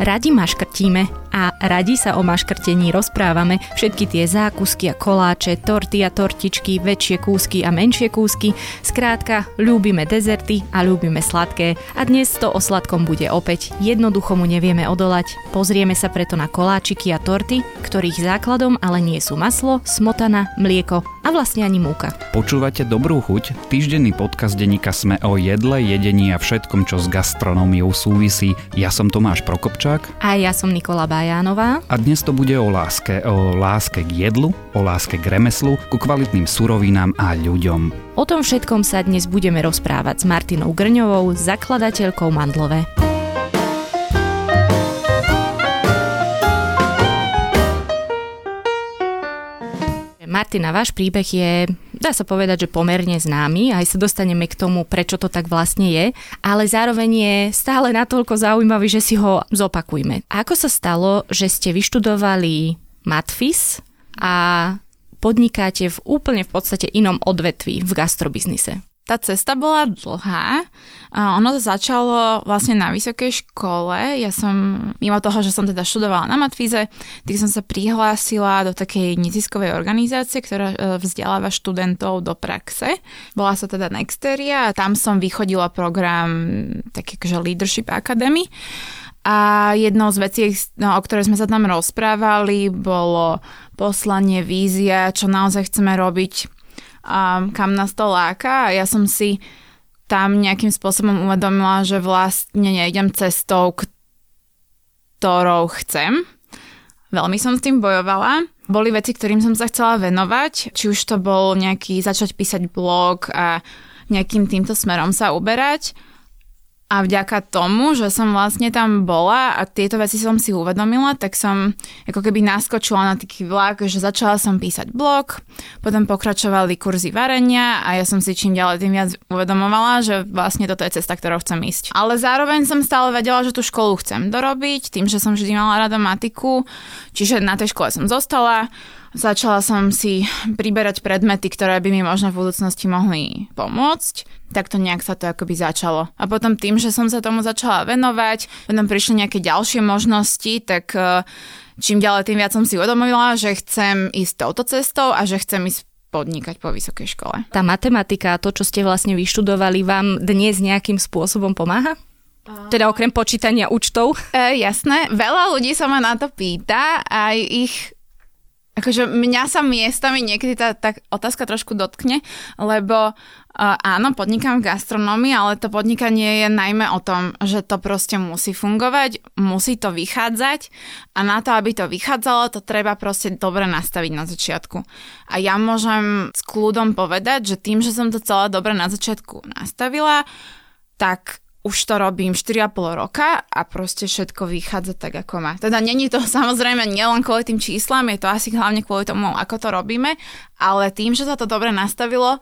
Radi maškrtíme a radi sa o maškrtení rozprávame. Všetky tie zákusky a koláče, torty a tortičky, väčšie kúsky a menšie kúsky. Skrátka, ľúbime dezerty a ľúbime sladké. A dnes to o sladkom bude opäť. Jednoducho mu nevieme odolať. Pozrieme sa preto na koláčiky a torty, ktorých základom ale nie sú maslo, smotana, mlieko a vlastne ani múka. Počúvate Dobrú chuť? Týždenný podcast denníka Sme o jedle, jedení a všetkom, čo s gastronómiou súvisí. Ja som Tomáš Prokopčák. A ja som Nikola Bajánová. A dnes to bude o láske. O láske k jedlu, o láske k remeslu, ku kvalitným surovinám a ľuďom. O tom všetkom sa dnes budeme rozprávať s Martinou Grňovou, zakladateľkou Mandlové. Martina, váš príbeh je, dá sa povedať, že pomerne známy, aj sa dostaneme k tomu, prečo to tak vlastne je, ale zároveň je stále natoľko zaujímavý, že si ho zopakujme. Ako sa stalo, že ste vyštudovali matfis a podnikáte v úplne v podstate inom odvetví v gastrobiznise? Tá cesta bola dlhá. Ono to začalo vlastne na vysokej škole. Ja som, mimo toho, že som teda študovala na Matfize, tak som sa prihlásila do takej neziskovej organizácie, ktorá e, vzdeláva študentov do praxe. Bola sa teda Nexteria a tam som vychodila program taký akože Leadership Academy. A jednou z vecí, no, o ktorej sme sa tam rozprávali, bolo poslanie, vízia, čo naozaj chceme robiť um, kam nás to láka a ja som si tam nejakým spôsobom uvedomila, že vlastne nejdem cestou, ktorou chcem. Veľmi som s tým bojovala. Boli veci, ktorým som sa chcela venovať, či už to bol nejaký začať písať blog a nejakým týmto smerom sa uberať a vďaka tomu, že som vlastne tam bola a tieto veci som si uvedomila, tak som ako keby naskočila na taký vlak, že začala som písať blog, potom pokračovali kurzy varenia a ja som si čím ďalej tým viac uvedomovala, že vlastne toto je cesta, ktorou chcem ísť. Ale zároveň som stále vedela, že tú školu chcem dorobiť, tým, že som vždy mala rada matiku, čiže na tej škole som zostala Začala som si priberať predmety, ktoré by mi možno v budúcnosti mohli pomôcť. Tak to nejak sa to akoby začalo. A potom tým, že som sa tomu začala venovať, potom prišli nejaké ďalšie možnosti, tak e, čím ďalej tým viac som si uvedomila, že chcem ísť touto cestou a že chcem ísť podnikať po vysokej škole. Tá matematika, to, čo ste vlastne vyštudovali, vám dnes nejakým spôsobom pomáha? Teda okrem počítania účtov? E, jasné, veľa ľudí sa ma na to pýta a ich Akože mňa sa miestami niekedy tá, tá otázka trošku dotkne, lebo uh, áno, podnikám v gastronómii, ale to podnikanie je najmä o tom, že to proste musí fungovať, musí to vychádzať a na to, aby to vychádzalo, to treba proste dobre nastaviť na začiatku. A ja môžem s kľudom povedať, že tým, že som to celé dobre na začiatku nastavila, tak už to robím 4,5 roka a proste všetko vychádza tak, ako má. Teda není to samozrejme nielen kvôli tým číslam, je to asi hlavne kvôli tomu, ako to robíme, ale tým, že sa to dobre nastavilo,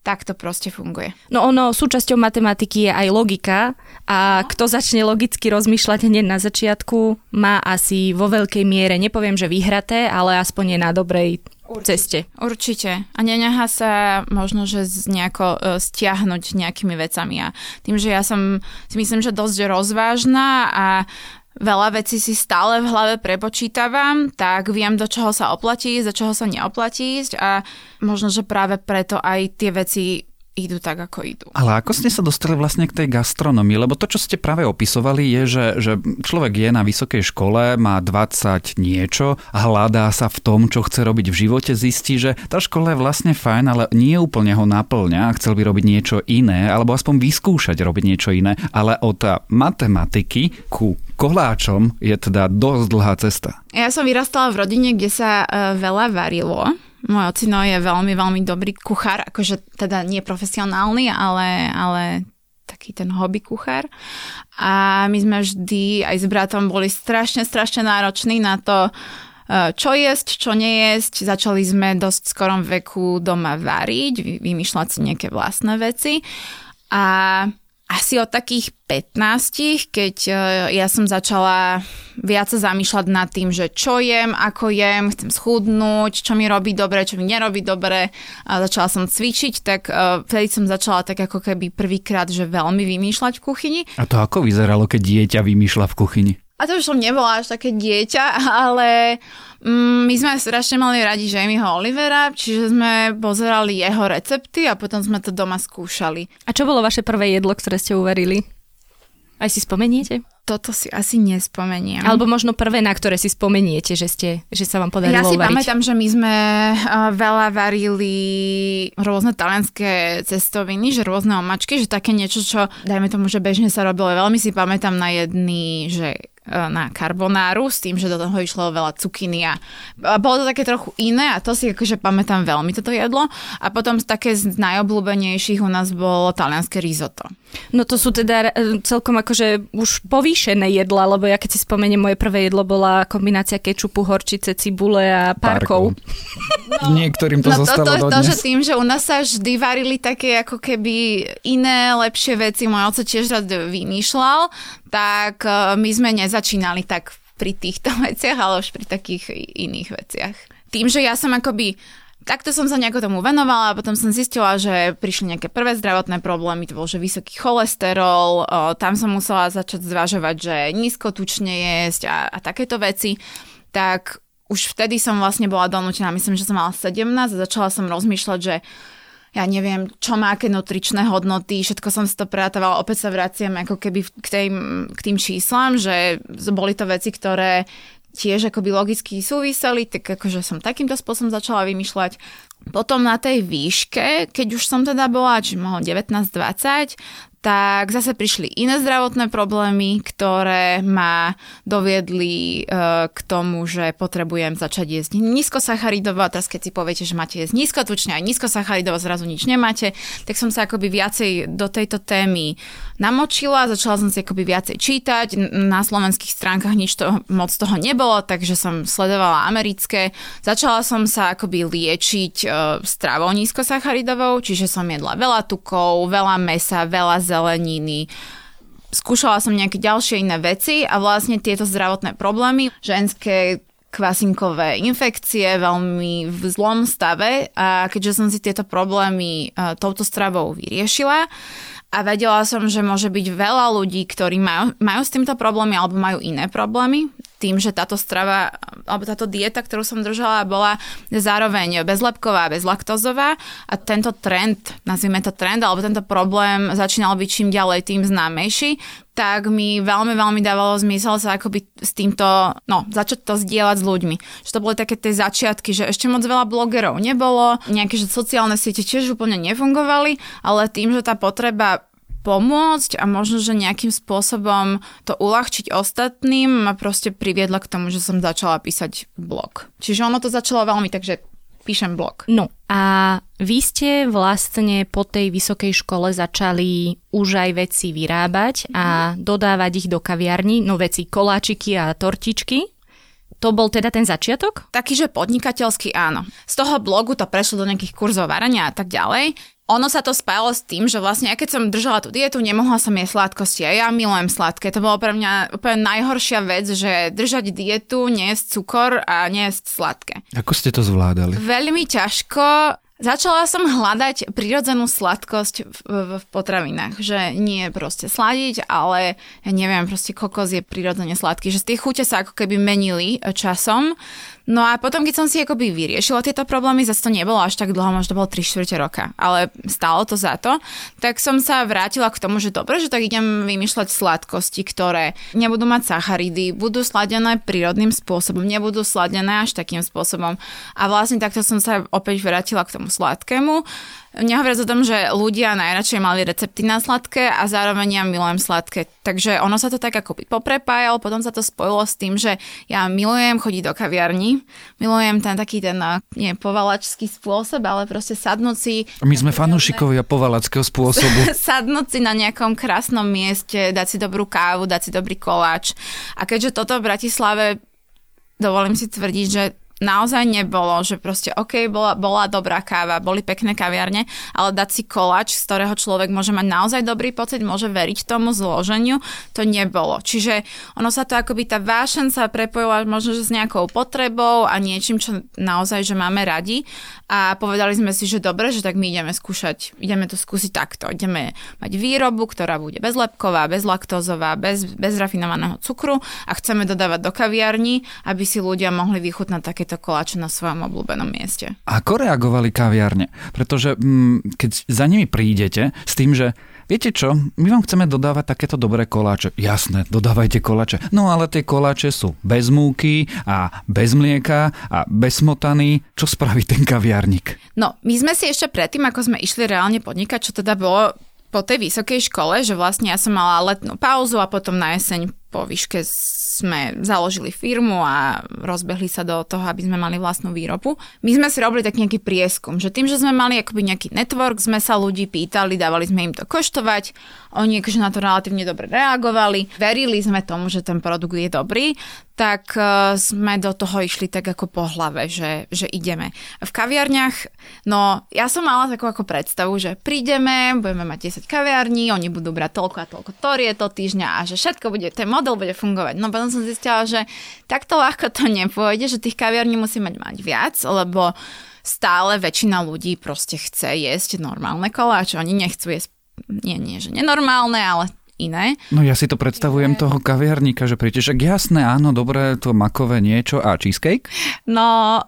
tak to proste funguje. No ono, súčasťou matematiky je aj logika a kto začne logicky rozmýšľať hneď na začiatku, má asi vo veľkej miere, nepoviem, že vyhraté, ale aspoň je na dobrej Určite. ceste. Určite. A nenechá sa možno, že nejako uh, stiahnuť nejakými vecami. A tým, že ja som si myslím, že dosť rozvážna a veľa vecí si stále v hlave prepočítavam, tak viem, do čoho sa oplatí, do čoho sa neoplatí a možno, že práve preto aj tie veci idú tak, ako idú. Ale ako ste sa dostali vlastne k tej gastronomii? Lebo to, čo ste práve opisovali, je, že, že človek je na vysokej škole, má 20 niečo a hľadá sa v tom, čo chce robiť v živote, zistí, že tá škola je vlastne fajn, ale nie úplne ho naplňa, chcel by robiť niečo iné, alebo aspoň vyskúšať robiť niečo iné. Ale od matematiky ku koláčom je teda dosť dlhá cesta. Ja som vyrastala v rodine, kde sa uh, veľa varilo môj ocino je veľmi, veľmi dobrý kuchár, akože teda nie profesionálny, ale, ale taký ten hobby kuchár. A my sme vždy aj s bratom boli strašne, strašne nároční na to, e, čo jesť, čo nejesť. Začali sme dosť skorom veku doma variť, vymýšľať si nejaké vlastné veci. A asi od takých 15, keď e, ja som začala viac sa zamýšľať nad tým, že čo jem, ako jem, chcem schudnúť, čo mi robí dobre, čo mi nerobí dobre a začala som cvičiť, tak uh, vtedy som začala tak ako keby prvýkrát, že veľmi vymýšľať v kuchyni. A to ako vyzeralo, keď dieťa vymýšľa v kuchyni? A to už som nebola až také dieťa, ale mm, my sme strašne mali radi Jamieho Olivera, čiže sme pozerali jeho recepty a potom sme to doma skúšali. A čo bolo vaše prvé jedlo, ktoré ste uverili? Aj si spomeniete? Toto si asi nespomeniem. Alebo možno prvé, na ktoré si spomeniete, že, ste, že sa vám podarilo Ja si uvariť. pamätám, že my sme veľa varili rôzne talianské cestoviny, že rôzne omačky, že také niečo, čo dajme tomu, že bežne sa robilo. Veľmi si pamätám na jedný, že na carbonáru s tým, že do toho išlo veľa cukiny a bolo to také trochu iné a to si akože pamätám veľmi toto jedlo. A potom také z najobľúbenejších u nás bolo talianské risotto. No to sú teda e, celkom akože už povýšené jedla, lebo ja keď si spomeniem, moje prvé jedlo bola kombinácia kečupu, horčice, cibule a párkov. No, Niektorým to no zostalo to, to, dodnes. to, že tým, že u nás sa vždy varili také ako keby iné, lepšie veci, môj oco tiež rád vymýšľal, tak e, my sme nezačínali tak pri týchto veciach, ale už pri takých iných veciach. Tým, že ja som akoby takto som sa nejako tomu venovala a potom som zistila, že prišli nejaké prvé zdravotné problémy, to bol, že vysoký cholesterol, o, tam som musela začať zvažovať, že nízko tučne jesť a, a takéto veci, tak už vtedy som vlastne bola donútená, myslím, že som mala 17 a začala som rozmýšľať, že ja neviem, čo má aké nutričné hodnoty, všetko som si to prerátovala, opäť sa vraciam ako keby k, tej, k tým číslam, že boli to veci, ktoré tiež akoby logicky súviseli, tak akože som takýmto spôsobom začala vymýšľať. Potom na tej výške, keď už som teda bola, či mohol 19-20, tak zase prišli iné zdravotné problémy, ktoré ma doviedli uh, k tomu, že potrebujem začať jesť. A teraz keď si poviete, že máte jesť nízkotučne a nízkosacharidovo, zrazu nič nemáte, tak som sa akoby viacej do tejto témy namočila, začala som si akoby viacej čítať. Na slovenských stránkach nič to, moc toho nebolo, takže som sledovala americké. Začala som sa akoby liečiť uh, stravou nízkosacharidovou, čiže som jedla veľa tukov, veľa mesa, veľa zeleniny, skúšala som nejaké ďalšie iné veci a vlastne tieto zdravotné problémy, ženské kvasinkové infekcie veľmi v zlom stave. A keďže som si tieto problémy uh, touto stravou vyriešila a vedela som, že môže byť veľa ľudí, ktorí majú, majú s týmto problémy alebo majú iné problémy, tým, že táto strava, alebo táto dieta, ktorú som držala, bola zároveň bezlepková, bezlaktozová. A tento trend, nazvime to trend, alebo tento problém začínal byť čím ďalej tým známejší, tak mi veľmi, veľmi dávalo zmysel sa akoby s týmto, no, začať to zdieľať s ľuďmi. Že to boli také tie začiatky, že ešte moc veľa blogerov nebolo, nejaké že sociálne siete tiež úplne nefungovali, ale tým, že tá potreba pomôcť a možno, že nejakým spôsobom to uľahčiť ostatným ma proste priviedla k tomu, že som začala písať blog. Čiže ono to začalo veľmi tak, že píšem blog. No a vy ste vlastne po tej vysokej škole začali už aj veci vyrábať a dodávať ich do kaviarní, no veci koláčiky a tortičky. To bol teda ten začiatok? Taký, že podnikateľský áno. Z toho blogu to prešlo do nejakých kurzov varania a tak ďalej ono sa to spájalo s tým, že vlastne ja keď som držala tú dietu, nemohla som jesť sladkosti a ja milujem sladké. To bolo pre mňa úplne najhoršia vec, že držať dietu, nejesť cukor a nejesť sladké. Ako ste to zvládali? Veľmi ťažko. Začala som hľadať prirodzenú sladkosť v, v, v potravinách, že nie proste sladiť, ale ja neviem, proste kokos je prirodzene sladký, že tie chute sa ako keby menili časom. No a potom, keď som si akoby vyriešila tieto problémy, zase to nebolo až tak dlho, možno bolo 3 čtvrte roka, ale stálo to za to, tak som sa vrátila k tomu, že dobre, že tak idem vymýšľať sladkosti, ktoré nebudú mať sacharidy, budú sladené prírodným spôsobom, nebudú sladené až takým spôsobom. A vlastne takto som sa opäť vrátila k tomu sladkému. Nehovoriac o tom, že ľudia najradšej mali recepty na sladké a zároveň ja milujem sladké. Takže ono sa to tak ako poprepájalo, potom sa to spojilo s tým, že ja milujem chodiť do kaviarní, milujem ten taký ten, nie povalačský spôsob, ale proste sadnúť si... My sme fanúšikovia povalackého spôsobu. sadnúť si na nejakom krásnom mieste, dať si dobrú kávu, dať si dobrý koláč. A keďže toto v Bratislave, dovolím si tvrdiť, že naozaj nebolo, že proste OK, bola, bola dobrá káva, boli pekné kaviarne, ale dať si koláč, z ktorého človek môže mať naozaj dobrý pocit, môže veriť tomu zloženiu, to nebolo. Čiže ono sa to akoby tá vášen sa prepojila možno že s nejakou potrebou a niečím, čo naozaj, že máme radi a povedali sme si, že dobre, že tak my ideme skúšať, ideme to skúsiť takto. Ideme mať výrobu, ktorá bude bezlepková, bezlaktózová, bez, bez rafinovaného cukru a chceme dodávať do kaviarní, aby si ľudia mohli vychutnať takéto koláče na svojom obľúbenom mieste. Ako reagovali kaviarne? Pretože mm, keď za nimi prídete s tým, že Viete čo, my vám chceme dodávať takéto dobré koláče. Jasné, dodávajte koláče. No ale tie koláče sú bez múky a bez mlieka a bez smotany. Čo spraví ten kaviarník? No, my sme si ešte predtým, ako sme išli reálne podnikať, čo teda bolo po tej vysokej škole, že vlastne ja som mala letnú pauzu a potom na jeseň po výške sme založili firmu a rozbehli sa do toho, aby sme mali vlastnú výrobu. My sme si robili tak nejaký prieskum, že tým, že sme mali akoby nejaký network, sme sa ľudí pýtali, dávali sme im to koštovať, oni akože na to relatívne dobre reagovali, verili sme tomu, že ten produkt je dobrý, tak e, sme do toho išli tak ako po hlave, že, že ideme. V kaviarniach, no ja som mala takú ako predstavu, že prídeme, budeme mať 10 kaviarní, oni budú brať toľko a toľko to týždňa a že všetko bude, ten model bude fungovať. No potom som zistila, že takto ľahko to nepôjde, že tých kaviarní musí mať mať viac, lebo stále väčšina ľudí proste chce jesť normálne koláče. Oni nechcú jesť nie, nie, že nenormálne, ale iné. No ja si to predstavujem je... toho kaviarníka, že príde, že jasné, áno, dobré, to makové niečo a cheesecake? No,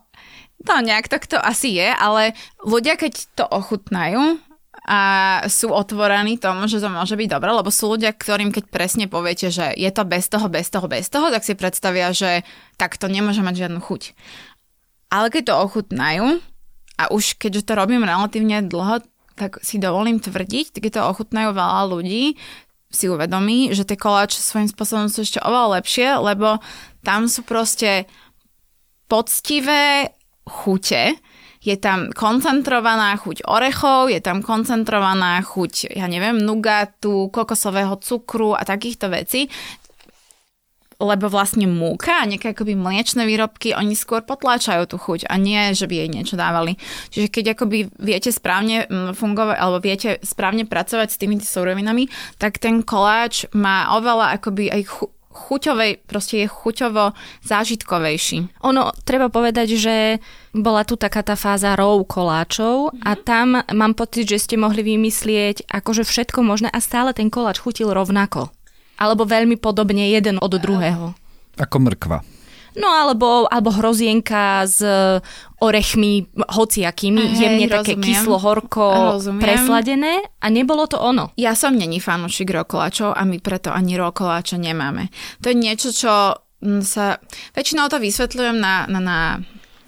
to nejak tak to asi je, ale ľudia, keď to ochutnajú, a sú otvorení tomu, že to môže byť dobré, lebo sú ľudia, ktorým keď presne poviete, že je to bez toho, bez toho, bez toho, tak si predstavia, že tak to nemôže mať žiadnu chuť. Ale keď to ochutnajú, a už keďže to robím relatívne dlho, tak si dovolím tvrdiť, keď to ochutnajú veľa ľudí, si uvedomí, že tie koláče svojím spôsobom sú ešte oveľa lepšie, lebo tam sú proste poctivé chute, je tam koncentrovaná chuť orechov, je tam koncentrovaná chuť, ja neviem, nugatu, kokosového cukru a takýchto vecí lebo vlastne múka a nejaké akoby mliečne výrobky, oni skôr potláčajú tú chuť a nie, že by jej niečo dávali. Čiže keď akoby viete správne mm, fungovať, alebo viete správne pracovať s tými súrovinami, tak ten koláč má oveľa akoby aj chu- chuťovej, proste je chuťovo zážitkovejší. Ono, treba povedať, že bola tu taká tá fáza rov koláčov a mhm. tam mám pocit, že ste mohli vymyslieť akože všetko možné a stále ten koláč chutil rovnako alebo veľmi podobne jeden od druhého. Ako mrkva. No alebo, alebo hrozienka s orechmi hociakými, Hej, jemne rozumiem. také kyslo-horko presladené a nebolo to ono. Ja som není fanúšik rokoláčov a my preto ani rokoláče nemáme. To je niečo, čo mm, sa... Väčšinou to vysvetľujem na, na, na,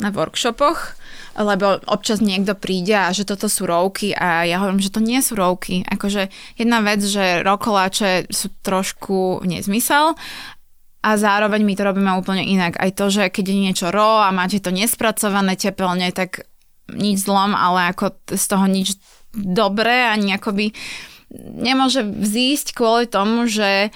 na workshopoch, lebo občas niekto príde a že toto sú rovky a ja hovorím, že to nie sú rovky. Akože jedna vec, že rokoláče sú trošku nezmysel a zároveň my to robíme úplne inak. Aj to, že keď je niečo ro a máte to nespracované tepelne, tak nič zlom, ale ako z toho nič dobré ani akoby nemôže vzísť kvôli tomu, že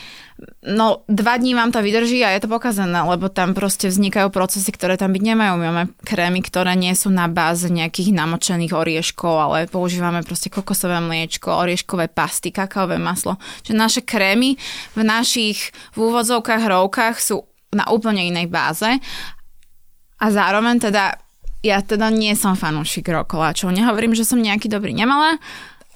no dva dní vám to vydrží a je to pokazané, lebo tam proste vznikajú procesy, ktoré tam byť nemajú. My máme krémy, ktoré nie sú na báze nejakých namočených orieškov, ale používame proste kokosové mliečko, orieškové pasty, kakaové maslo. Čiže naše krémy v našich v úvodzovkách rovkách sú na úplne inej báze a zároveň teda ja teda nie som fanúšik rokoláčov. Nehovorím, že som nejaký dobrý nemala,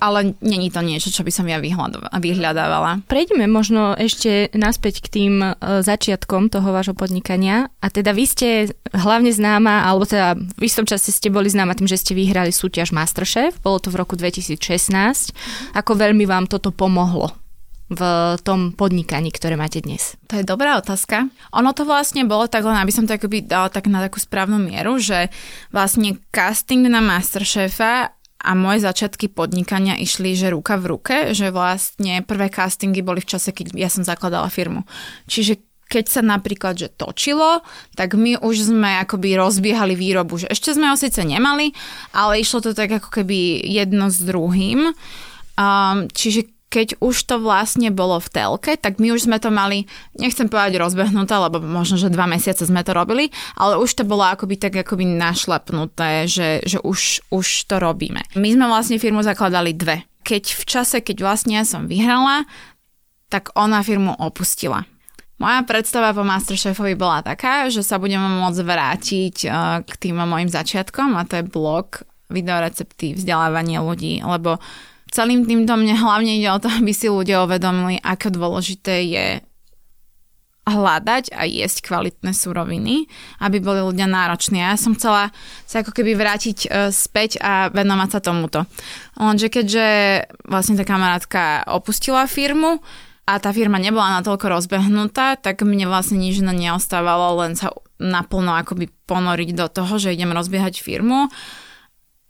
ale není to niečo, čo by som ja vyhľadávala. Prejdeme možno ešte naspäť k tým e, začiatkom toho vášho podnikania. A teda vy ste hlavne známa, alebo teda v istom čase ste boli známa tým, že ste vyhrali súťaž Masterchef. Bolo to v roku 2016. Ako veľmi vám toto pomohlo? v tom podnikaní, ktoré máte dnes? To je dobrá otázka. Ono to vlastne bolo tak, len aby som to akoby dala tak na takú správnu mieru, že vlastne casting na Masterchefa a moje začiatky podnikania išli, že ruka v ruke, že vlastne prvé castingy boli v čase, keď ja som zakladala firmu. Čiže keď sa napríklad že točilo, tak my už sme akoby rozbiehali výrobu, že ešte sme ho síce nemali, ale išlo to tak ako keby jedno s druhým. Um, čiže keď už to vlastne bolo v telke, tak my už sme to mali, nechcem povedať rozbehnuté, lebo možno, že dva mesiace sme to robili, ale už to bolo akoby tak akoby našlepnuté, že, že už, už to robíme. My sme vlastne firmu zakladali dve. Keď v čase, keď vlastne ja som vyhrala, tak ona firmu opustila. Moja predstava po Masterchefovi bola taká, že sa budeme môcť vrátiť eh, k tým mojim začiatkom a to je blog, videorecepty, vzdelávanie ľudí, lebo celým týmto mne hlavne ide o to, aby si ľudia uvedomili, ako dôležité je hľadať a jesť kvalitné suroviny, aby boli ľudia nároční. Ja som chcela sa ako keby vrátiť e, späť a venovať sa tomuto. Lenže keďže vlastne tá kamarátka opustila firmu a tá firma nebola natoľko rozbehnutá, tak mne vlastne nič neostávalo, len sa naplno akoby ponoriť do toho, že idem rozbiehať firmu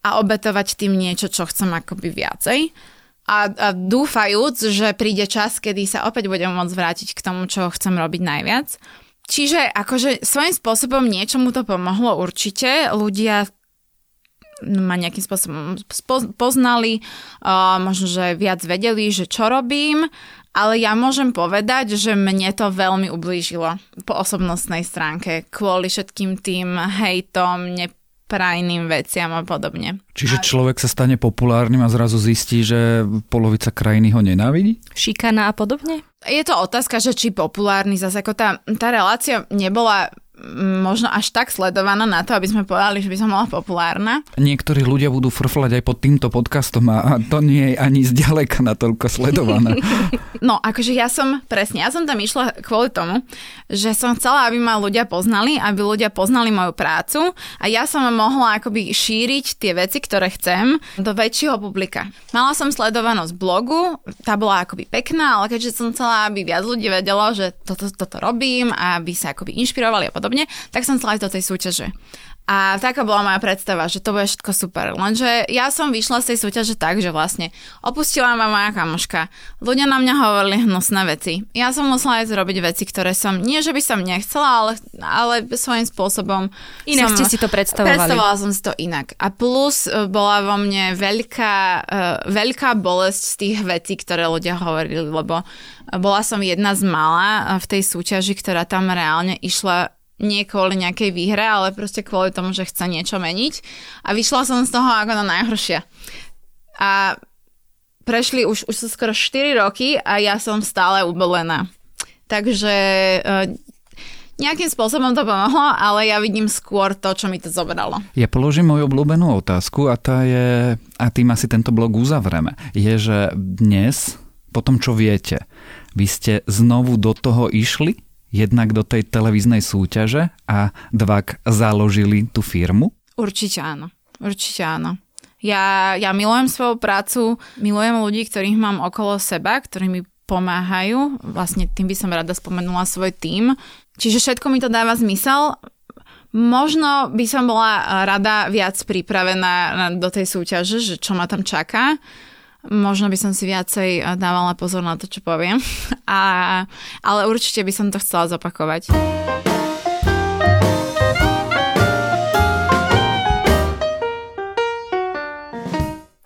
a obetovať tým niečo, čo chcem akoby viacej. A, a dúfajúc, že príde čas, kedy sa opäť budem môcť vrátiť k tomu, čo chcem robiť najviac. Čiže akože svojím spôsobom niečomu to pomohlo určite. Ľudia ma nejakým spôsobom poznali, uh, možno, že viac vedeli, že čo robím, ale ja môžem povedať, že mne to veľmi ublížilo po osobnostnej stránke kvôli všetkým tým hejtom, ne, prajným veciam a podobne. Čiže človek sa stane populárnym a zrazu zistí, že polovica krajiny ho nenávidí? Šikana a podobne? Je to otázka, že či populárny, zase ako tá, tá relácia nebola možno až tak sledovaná na to, aby sme povedali, že by som bola populárna. Niektorí ľudia budú frflať aj pod týmto podcastom a to nie je ani zďaleka natoľko sledované. No, akože ja som, presne, ja som tam išla kvôli tomu, že som chcela, aby ma ľudia poznali, aby ľudia poznali moju prácu a ja som mohla akoby šíriť tie veci, ktoré chcem do väčšieho publika. Mala som sledovanosť blogu, tá bola akoby pekná, ale keďže som chcela, aby viac ľudí vedelo, že toto, toto robím a aby sa akoby inšpirovali a podobne, podobne, tak som chcela ísť do tej súťaže. A taká bola moja predstava, že to bude všetko super. Lenže ja som vyšla z tej súťaže tak, že vlastne opustila ma moja kamoška. Ľudia na mňa hovorili hnusné veci. Ja som musela aj zrobiť veci, ktoré som, nie že by som nechcela, ale, ale svojím spôsobom. Inak som, ste si to predstavovali. Predstavovala som si to inak. A plus e, bola vo mne veľká, uh, veľká bolesť z tých vecí, ktoré ľudia hovorili, lebo bola som jedna z mala v tej súťaži, ktorá tam reálne išla nie kvôli nejakej výhre, ale proste kvôli tomu, že chce niečo meniť. A vyšla som z toho ako na najhoršia. A prešli už, už sú skoro 4 roky a ja som stále ubolená. Takže e, nejakým spôsobom to pomohlo, ale ja vidím skôr to, čo mi to zobralo. Ja položím moju obľúbenú otázku a tá je, a tým asi tento blog uzavreme, je, že dnes, po tom, čo viete, vy ste znovu do toho išli? Jednak do tej televíznej súťaže a dvak založili tú firmu? Určite áno. Určite áno. Ja, ja milujem svoju prácu, milujem ľudí, ktorých mám okolo seba, ktorí mi pomáhajú. Vlastne tým by som rada spomenula svoj tím. Čiže všetko mi to dáva zmysel. Možno by som bola rada viac pripravená do tej súťaže, že čo ma tam čaká možno by som si viacej eh, dávala pozor na to, čo poviem. A, ale určite by som to chcela zopakovať.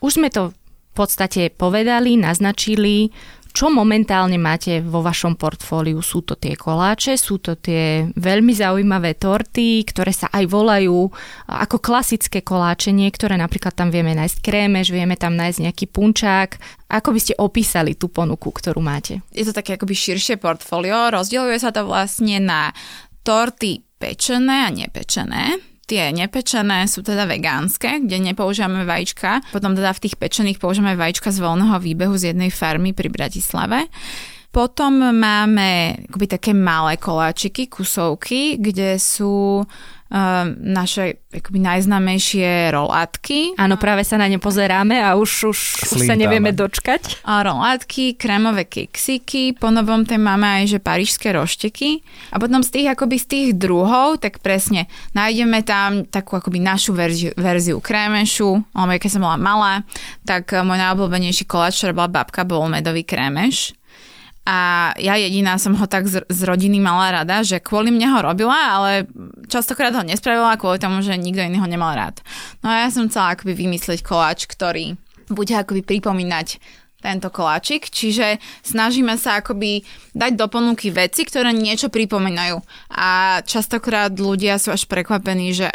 Už sme to v podstate povedali, naznačili, čo momentálne máte vo vašom portfóliu? Sú to tie koláče, sú to tie veľmi zaujímavé torty, ktoré sa aj volajú ako klasické koláče. Niektoré napríklad tam vieme nájsť krémež, vieme tam nájsť nejaký punčák. Ako by ste opísali tú ponuku, ktorú máte? Je to také akoby širšie portfólio. Rozdieluje sa to vlastne na torty pečené a nepečené Tie nepečené sú teda vegánske, kde nepoužívame vajíčka. Potom teda v tých pečených používame vajíčka z voľného výbehu z jednej farmy pri Bratislave. Potom máme akoby také malé koláčiky, kusovky, kde sú naše akoby najznamejšie rolátky. Áno, práve sa na ne pozeráme a už, už, už sa nevieme dočkať. A rolátky, krémové keksiky, po novom tam máme aj že parížské rošteky. A potom z tých akoby z tých druhov, tak presne nájdeme tam takú akoby našu verziu, verziu krémešu, alebo keď som bola malá, tak môj najobľúbenejší koláč, ktorá bola babka, bol medový krémeš a ja jediná som ho tak z, z rodiny mala rada, že kvôli mne ho robila, ale častokrát ho nespravila kvôli tomu, že nikto iný ho nemal rád. No a ja som chcela akoby vymyslieť koláč, ktorý bude akoby pripomínať tento koláčik, čiže snažíme sa akoby dať do ponuky veci, ktoré niečo pripomínajú. A častokrát ľudia sú až prekvapení, že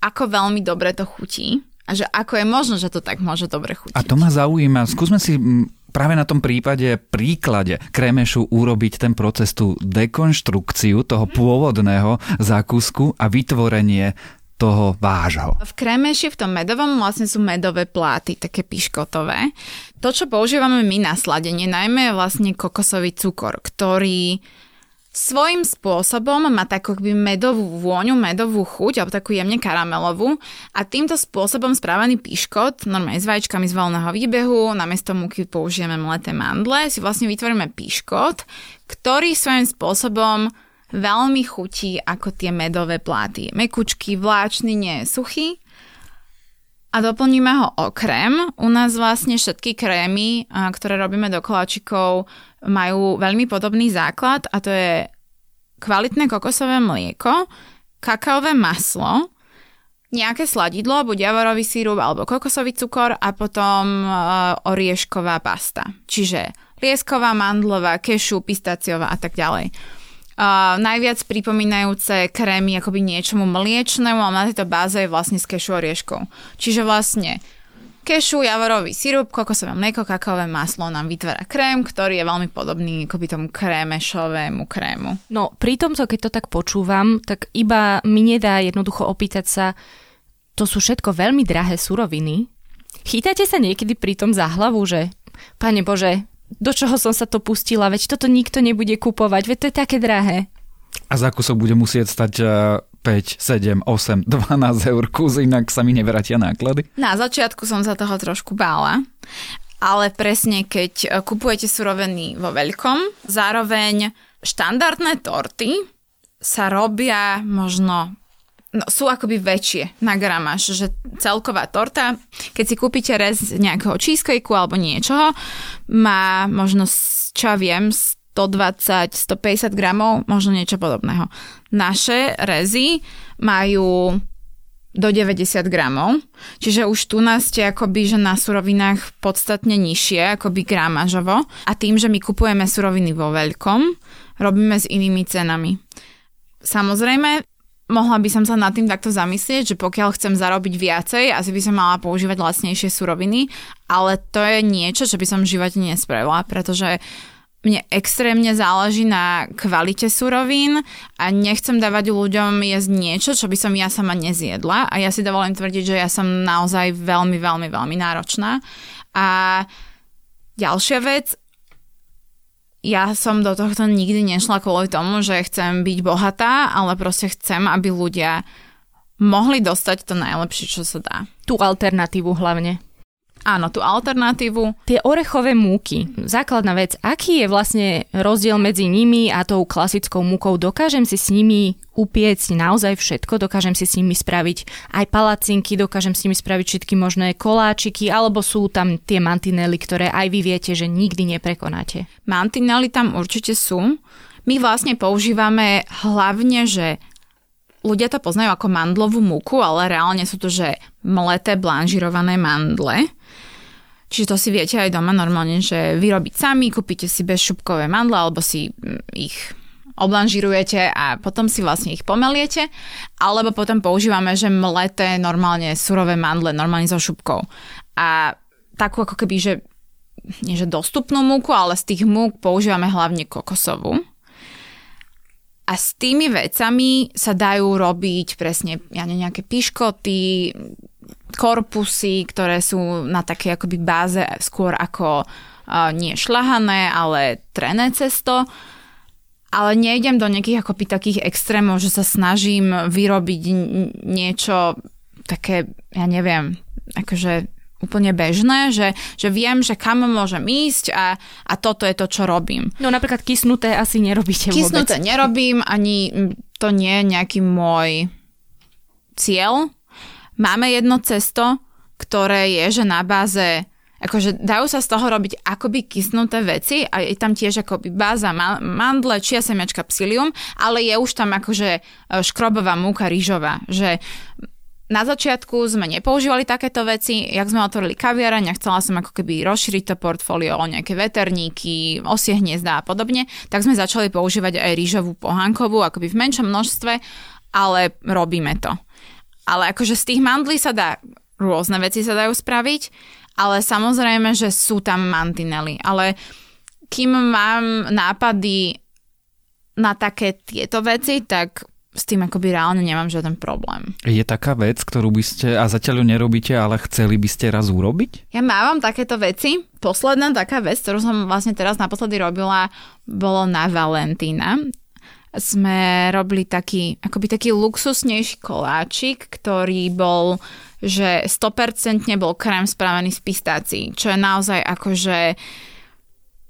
ako veľmi dobre to chutí a že ako je možno, že to tak môže dobre chutiť. A to ma zaujíma. Skúsme si práve na tom prípade, príklade kremešu urobiť ten proces, tú dekonštrukciu toho pôvodného zákusku a vytvorenie toho vášho. V kremeši, v tom medovom vlastne sú medové pláty, také piškotové. To, čo používame my na sladenie, najmä je vlastne kokosový cukor, ktorý svojím spôsobom má takú medovú vôňu, medovú chuť, alebo takú jemne karamelovú a týmto spôsobom správaný piškot, normálne s vajíčkami z voľného výbehu, namiesto múky použijeme mleté mandle, si vlastne vytvoríme piškot, ktorý svojím spôsobom veľmi chutí ako tie medové pláty. Mekučky, vláčny, nie suchý. A doplníme ho o krém. U nás vlastne všetky krémy, ktoré robíme do koláčikov, majú veľmi podobný základ a to je kvalitné kokosové mlieko, kakaové maslo, nejaké sladidlo, buď javorový sírup alebo kokosový cukor a potom oriešková pasta. Čiže liesková, mandlová, kešu, pistáciová a tak ďalej najviac pripomínajúce krémy akoby niečomu mliečnemu a na tejto báze je vlastne z kešu orieškov. Čiže vlastne kešu, javorový sirup, kokosové mlieko, kakaové maslo nám vytvára krém, ktorý je veľmi podobný akoby tomu krémešovému krému. No pri tomto, keď to tak počúvam, tak iba mi nedá jednoducho opýtať sa, to sú všetko veľmi drahé suroviny. Chytáte sa niekedy pri tom za hlavu, že Pane Bože, do čoho som sa to pustila, veď toto nikto nebude kupovať, veď to je také drahé. A za kúsok bude musieť stať 5, 7, 8, 12 eur kus, inak sa mi nevratia náklady? Na začiatku som sa toho trošku bála, ale presne keď e, kupujete suroviny vo veľkom, zároveň štandardné torty sa robia možno no, sú akoby väčšie na gramáž, že celková torta, keď si kúpite rez nejakého cheesecakeu alebo niečoho, má možno, čo ja viem, 120, 150 gramov, možno niečo podobného. Naše rezy majú do 90 gramov, čiže už tu nás ste akoby, že na surovinách podstatne nižšie, akoby gramážovo a tým, že my kupujeme suroviny vo veľkom, robíme s inými cenami. Samozrejme, mohla by som sa nad tým takto zamyslieť, že pokiaľ chcem zarobiť viacej, asi by som mala používať lacnejšie suroviny, ale to je niečo, čo by som v živote nespravila, pretože mne extrémne záleží na kvalite surovín a nechcem dávať ľuďom jesť niečo, čo by som ja sama nezjedla a ja si dovolím tvrdiť, že ja som naozaj veľmi, veľmi, veľmi náročná. A ďalšia vec, ja som do tohto nikdy nešla kvôli tomu, že chcem byť bohatá, ale proste chcem, aby ľudia mohli dostať to najlepšie, čo sa dá. Tú alternatívu hlavne. Áno, tú alternatívu. Tie orechové múky, základná vec, aký je vlastne rozdiel medzi nimi a tou klasickou múkou? Dokážem si s nimi upiecť naozaj všetko, dokážem si s nimi spraviť aj palacinky, dokážem s nimi spraviť všetky možné koláčiky, alebo sú tam tie mantinely, ktoré aj vy viete, že nikdy neprekonáte? Mantinely tam určite sú. My vlastne používame hlavne, že ľudia to poznajú ako mandlovú múku, ale reálne sú to, že mleté blanžirované mandle. Čiže to si viete aj doma normálne, že vyrobiť sami, kúpite si bezšupkové mandle alebo si mm, ich oblanžirujete a potom si vlastne ich pomeliete, alebo potom používame, že mleté normálne surové mandle, normálne so šupkou. A takú ako keby, že nie že dostupnú múku, ale z tých múk používame hlavne kokosovú. A s tými vecami sa dajú robiť presne ja ne, nejaké piškoty, korpusy, ktoré sú na také akoby báze skôr ako uh, nie šlahané, ale trené cesto. Ale nejdem do nejakých akoby takých extrémov, že sa snažím vyrobiť niečo také, ja neviem, akože úplne bežné, že, že viem, že kam môžem ísť a, a toto je to, čo robím. No napríklad kysnuté asi nerobíte Kysnuté vôbec. nerobím, ani to nie je nejaký môj cieľ. Máme jedno cesto, ktoré je, že na báze akože dajú sa z toho robiť akoby kysnuté veci a je tam tiež akoby báza mandle, čia semiačka, psilium, ale je už tam akože e, škrobová múka rýžová, že na začiatku sme nepoužívali takéto veci, jak sme otvorili kaviareň a chcela som ako keby rozšíriť to portfólio o nejaké veterníky, osie hniezda a podobne, tak sme začali používať aj rýžovú pohánkovú, akoby v menšom množstve, ale robíme to. Ale akože z tých mandlí sa dá, rôzne veci sa dajú spraviť, ale samozrejme, že sú tam mantinely. Ale kým mám nápady na také tieto veci, tak s tým akoby reálne nemám žiaden problém. Je taká vec, ktorú by ste, a zatiaľ ju nerobíte, ale chceli by ste raz urobiť? Ja mávam takéto veci. Posledná taká vec, ktorú som vlastne teraz naposledy robila, bolo na Valentína. Sme robili taký, akoby taký luxusnejší koláčik, ktorý bol, že 100% bol krém spravený z pistácií, čo je naozaj akože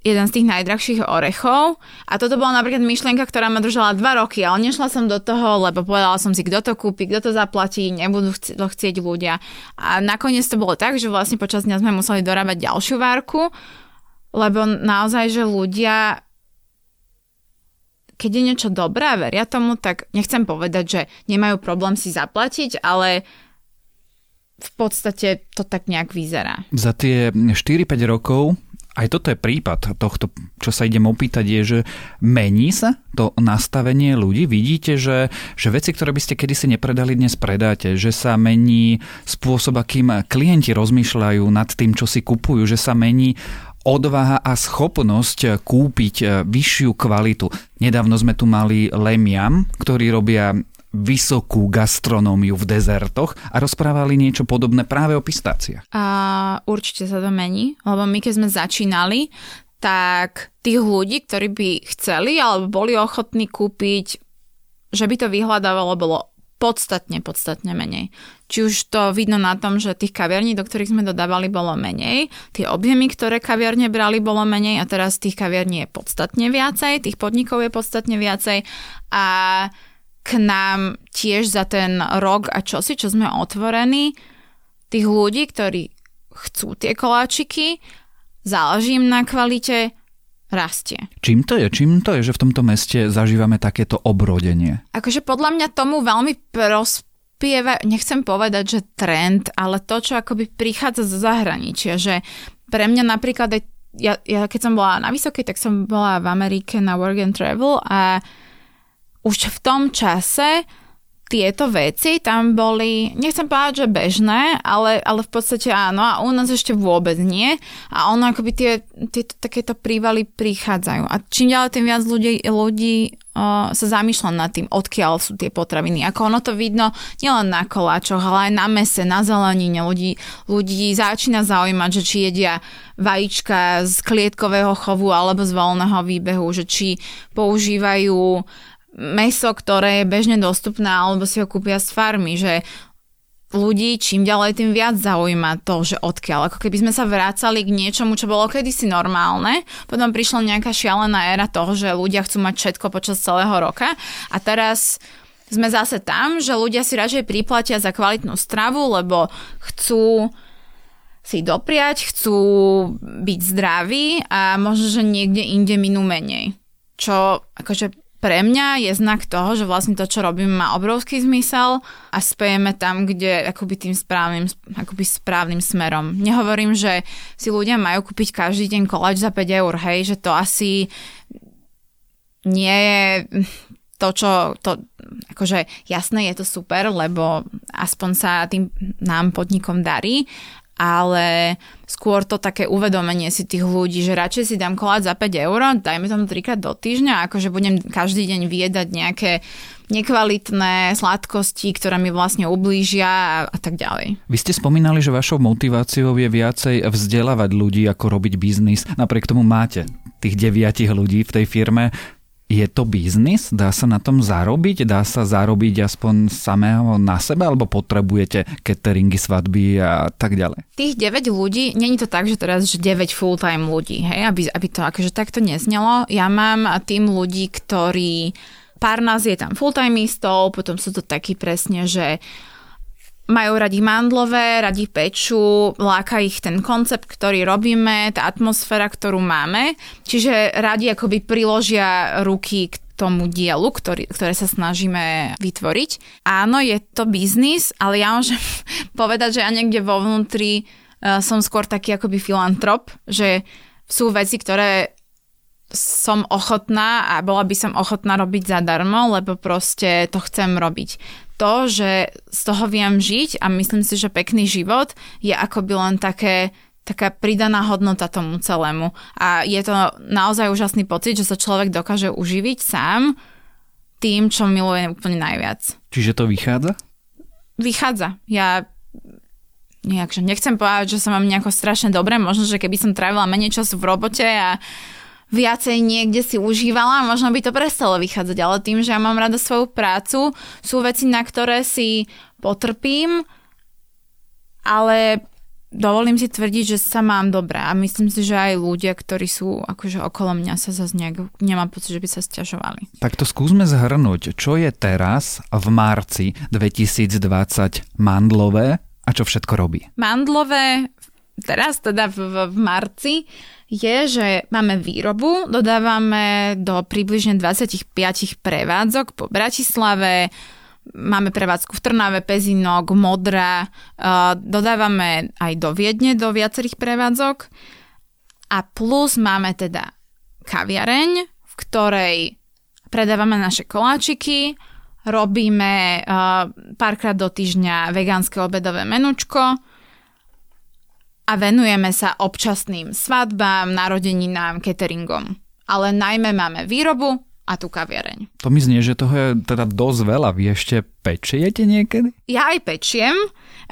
jeden z tých najdrahších orechov. A toto bola napríklad myšlienka, ktorá ma držala dva roky, ale nešla som do toho, lebo povedala som si, kto to kúpi, kto to zaplatí, nebudú to chcieť ľudia. A nakoniec to bolo tak, že vlastne počas dňa sme museli dorábať ďalšiu várku, lebo naozaj, že ľudia keď je niečo dobré a veria tomu, tak nechcem povedať, že nemajú problém si zaplatiť, ale v podstate to tak nejak vyzerá. Za tie 4-5 rokov aj toto je prípad tohto, čo sa idem opýtať, je, že mení sa to nastavenie ľudí? Vidíte, že, že veci, ktoré by ste kedysi nepredali, dnes predáte, že sa mení spôsob, akým klienti rozmýšľajú nad tým, čo si kupujú, že sa mení odvaha a schopnosť kúpiť vyššiu kvalitu. Nedávno sme tu mali Lemiam, ktorí robia vysokú gastronómiu v dezertoch a rozprávali niečo podobné práve o pistáciách. A určite sa to mení, lebo my keď sme začínali, tak tých ľudí, ktorí by chceli alebo boli ochotní kúpiť, že by to vyhľadávalo, bolo podstatne, podstatne menej. Či už to vidno na tom, že tých kaviarní, do ktorých sme dodávali, bolo menej, tie objemy, ktoré kaviarne brali, bolo menej a teraz tých kaviarní je podstatne viacej, tých podnikov je podstatne viacej a k nám tiež za ten rok a čosi, čo sme otvorení, tých ľudí, ktorí chcú tie koláčiky, záleží im na kvalite, rastie. Čím to je? Čím to je, že v tomto meste zažívame takéto obrodenie? Akože podľa mňa tomu veľmi prospieva, nechcem povedať, že trend, ale to, čo akoby prichádza zo zahraničia, že pre mňa napríklad aj ja, ja keď som bola na vysokej, tak som bola v Amerike na work and travel a už v tom čase tieto veci tam boli, nechcem povedať, že bežné, ale, ale v podstate áno a u nás ešte vôbec nie a ono akoby tie, tieto takéto prívaly prichádzajú a čím ďalej tým viac ľudí, ľudí uh, sa zamýšľa nad tým, odkiaľ sú tie potraviny. Ako ono to vidno nielen na koláčoch, ale aj na mese, na zelenine. Ľudí, ľudí začína zaujímať, že či jedia vajíčka z klietkového chovu alebo z voľného výbehu, že či používajú meso, ktoré je bežne dostupné, alebo si ho kúpia z farmy, že ľudí čím ďalej tým viac zaujíma to, že odkiaľ. Ako keby sme sa vrácali k niečomu, čo bolo kedysi normálne, potom prišla nejaká šialená éra toho, že ľudia chcú mať všetko počas celého roka a teraz sme zase tam, že ľudia si radšej priplatia za kvalitnú stravu, lebo chcú si dopriať, chcú byť zdraví a možno, že niekde inde minú menej. Čo akože pre mňa je znak toho, že vlastne to, čo robím, má obrovský zmysel a spejeme tam, kde akoby tým správnym, akoby správnym smerom. Nehovorím, že si ľudia majú kúpiť každý deň koláč za 5 eur, hej, že to asi nie je to, čo, to, akože jasné je to super, lebo aspoň sa tým nám podnikom darí, ale skôr to také uvedomenie si tých ľudí, že radšej si dám kolát za 5 eur, dajme tomu trikrát do týždňa, akože budem každý deň viedať nejaké nekvalitné sladkosti, ktoré mi vlastne ublížia a, a tak ďalej. Vy ste spomínali, že vašou motiváciou je viacej vzdelávať ľudí, ako robiť biznis. Napriek tomu máte tých deviatich ľudí v tej firme. Je to biznis? Dá sa na tom zarobiť? Dá sa zarobiť aspoň samého na sebe? Alebo potrebujete cateringy, svadby a tak ďalej? Tých 9 ľudí, není to tak, že teraz že 9 full-time ľudí, hej? Aby, aby to akože takto neznelo. Ja mám tým ľudí, ktorí pár nás je tam full-timeistov, potom sú to takí presne, že majú radi mandlové, radi peču, láka ich ten koncept, ktorý robíme, tá atmosféra, ktorú máme, čiže radi akoby priložia ruky k tomu dielu, ktorý, ktoré sa snažíme vytvoriť. Áno, je to biznis, ale ja môžem povedať, že ja niekde vo vnútri uh, som skôr taký akoby filantrop, že sú veci, ktoré som ochotná a bola by som ochotná robiť zadarmo, lebo proste to chcem robiť. To, že z toho viem žiť a myslím si, že pekný život je akoby len také taká pridaná hodnota tomu celému. A je to naozaj úžasný pocit, že sa človek dokáže uživiť sám tým, čo miluje úplne najviac. Čiže to vychádza? Vychádza. Ja nejak, že nechcem povedať, že sa mám nejako strašne dobre, možno, že keby som trávila menej času v robote a viacej niekde si užívala, možno by to prestalo vychádzať, ale tým, že ja mám rada svoju prácu, sú veci, na ktoré si potrpím, ale dovolím si tvrdiť, že sa mám dobre a myslím si, že aj ľudia, ktorí sú akože okolo mňa sa zase nejak, nemám pocit, že by sa stiažovali. Tak to skúsme zhrnúť, čo je teraz v marci 2020 mandlové a čo všetko robí? Mandlové teraz teda v, v, marci je, že máme výrobu, dodávame do približne 25 prevádzok po Bratislave, Máme prevádzku v Trnave, Pezinok, Modra, dodávame aj do Viedne do viacerých prevádzok. A plus máme teda kaviareň, v ktorej predávame naše koláčiky, robíme párkrát do týždňa vegánske obedové menučko a venujeme sa občasným svadbám, narodeninám, cateringom. Ale najmä máme výrobu, a tú kaviareň. To mi znie, že toho je teda dosť veľa. Vy ešte pečiete niekedy? Ja aj pečiem.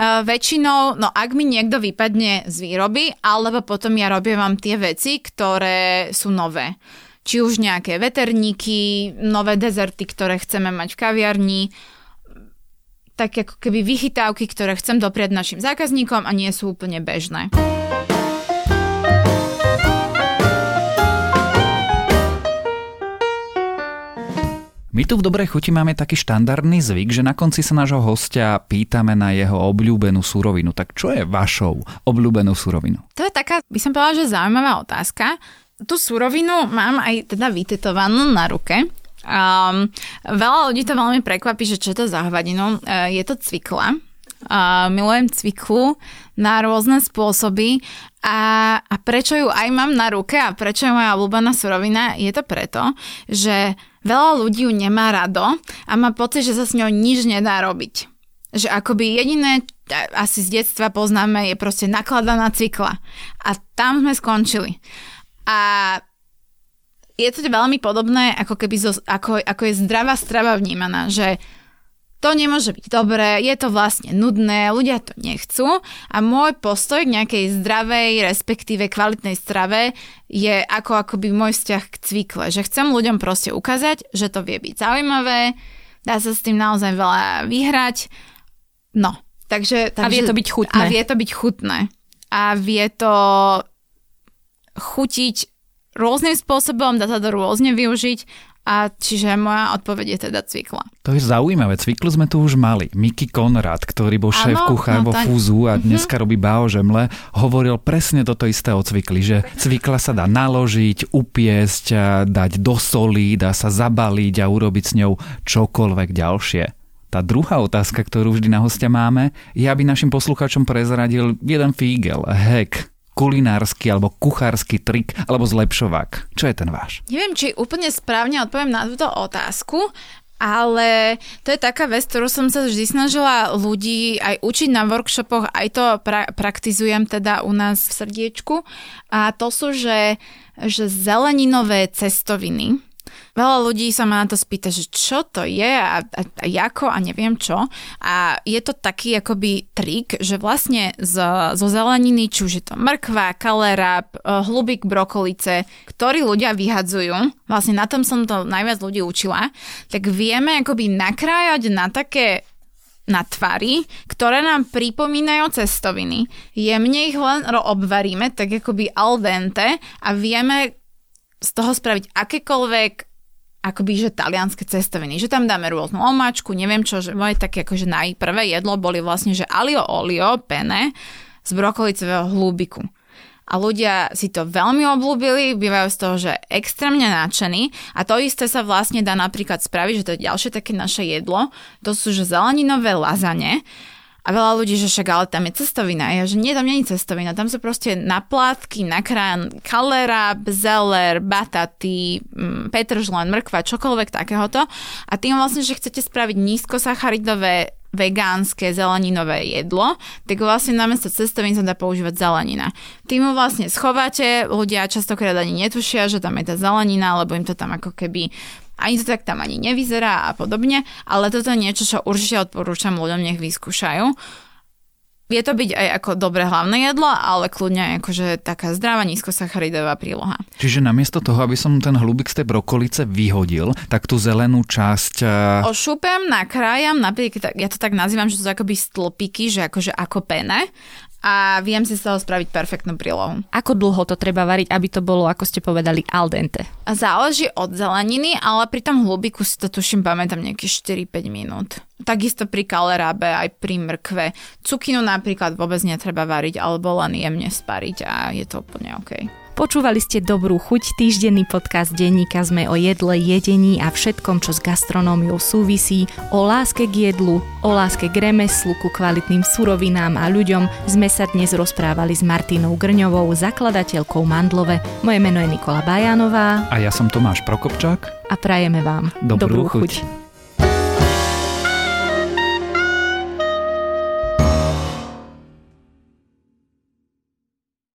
Uh, väčšinou, no ak mi niekto vypadne z výroby, alebo potom ja robím vám tie veci, ktoré sú nové. Či už nejaké veterníky, nové dezerty, ktoré chceme mať v kaviarni, tak ako keby vychytávky, ktoré chcem dopriať našim zákazníkom a nie sú úplne bežné. My tu v Dobrej chuti máme taký štandardný zvyk, že na konci sa nášho hostia pýtame na jeho obľúbenú surovinu. Tak čo je vašou obľúbenou surovinou? To je taká, by som povedala, že zaujímavá otázka. Tú surovinu mám aj teda vytetovanú na ruke. Um, veľa ľudí to veľmi prekvapí, že čo je to za hovadinu. Uh, je to cvikla. Uh, milujem cviklu na rôzne spôsoby a, a prečo ju aj mám na ruke a prečo je moja obľúbená surovina, je to preto, že veľa ľudí ju nemá rado a má pocit, že sa s ňou nič nedá robiť. Že akoby jediné, asi z detstva poznáme, je proste nakladaná cykla. A tam sme skončili. A je to veľmi podobné, ako keby zo, ako, ako je zdravá strava vnímaná, že to nemôže byť dobré, je to vlastne nudné, ľudia to nechcú a môj postoj k nejakej zdravej, respektíve kvalitnej strave je ako akoby môj vzťah k cvikle, že chcem ľuďom proste ukázať, že to vie byť zaujímavé, dá sa s tým naozaj veľa vyhrať, no. Takže, takže, a vie to byť chutné. A vie to byť chutné. A vie to chutiť rôznym spôsobom, dá sa to rôzne využiť a čiže moja odpoveď je teda cvikla. To je zaujímavé. Cviklu sme tu už mali. Miky Konrad, ktorý bol šéf kuchár no, vo tá... Fúzu a mhm. dneska robí bao žemle, hovoril presne toto isté o cvikli, že cvikla sa dá naložiť, upiesť, dať do soli, dá sa zabaliť a urobiť s ňou čokoľvek ďalšie. Tá druhá otázka, ktorú vždy na hostia máme, je, aby našim poslucháčom prezradil jeden fígel, hack, kulinársky alebo kuchársky trik alebo zlepšovák? Čo je ten váš? Neviem, či úplne správne odpoviem na túto otázku, ale to je taká vec, ktorú som sa vždy snažila ľudí aj učiť na workshopoch, aj to pra- praktizujem teda u nás v srdiečku. A to sú, že, že zeleninové cestoviny, Veľa ľudí sa ma na to spýta, že čo to je a, a, a ako a neviem čo. A je to taký akoby trik, že vlastne z, zo zeleniny, či už je to mrkva, kalera, hlubík brokolice, ktorí ľudia vyhadzujú, vlastne na tom som to najviac ľudí učila, tak vieme akoby nakrájať na také na tvary, ktoré nám pripomínajú cestoviny. Jemne ich len obvaríme, tak akoby al dente a vieme z toho spraviť akékoľvek akoby, že talianské cestoviny, že tam dáme rôznu omáčku, neviem čo, že moje také akože najprvé jedlo boli vlastne, že alio olio, pene z brokolicového hlúbiku. a ľudia si to veľmi obľúbili, bývajú z toho, že extrémne nadšení. A to isté sa vlastne dá napríklad spraviť, že to je ďalšie také naše jedlo, to sú že zeleninové lazane a veľa ľudí, že však ale tam je cestovina. Ja, že nie, tam je cestovina. Tam sú proste naplátky, nakrán kalera, zeler, bataty, mm, petržlen, mrkva, čokoľvek takéhoto. A tým vlastne, že chcete spraviť nízkosacharidové vegánske zeleninové jedlo, tak vlastne namiesto cestovín sa dá používať zelenina. Tým ho vlastne schováte, ľudia častokrát ani netušia, že tam je tá zelenina, lebo im to tam ako keby ani to tak tam ani nevyzerá a podobne, ale toto je niečo, čo určite odporúčam ľuďom, nech vyskúšajú. Vie to byť aj ako dobré hlavné jedlo, ale kľudne akože taká zdravá nízkosacharidová príloha. Čiže namiesto toho, aby som ten hlubík z tej brokolice vyhodil, tak tú zelenú časť... Uh... Ošúpem, nakrájam, napríklad, ja to tak nazývam, že to sú akoby stĺpiky, že akože ako pene a viem si z toho spraviť perfektnú prílohu. Ako dlho to treba variť, aby to bolo, ako ste povedali, al dente? Záleží od zeleniny, ale pri tom hlubiku si to tuším, pamätám nejakých 4-5 minút. Takisto pri kalerábe, aj pri mrkve. Cukinu napríklad vôbec netreba variť, alebo len jemne spariť a je to úplne OK. Počúvali ste Dobrú chuť, týždenný podcast denníka sme o jedle, jedení a všetkom, čo s gastronómiou súvisí, o láske k jedlu, o láske k remeslu, ku kvalitným surovinám a ľuďom sme sa dnes rozprávali s Martinou Grňovou, zakladateľkou Mandlove. Moje meno je Nikola Bajanová. A ja som Tomáš Prokopčák. A prajeme vám dobrú, dobrú chuť. chuť.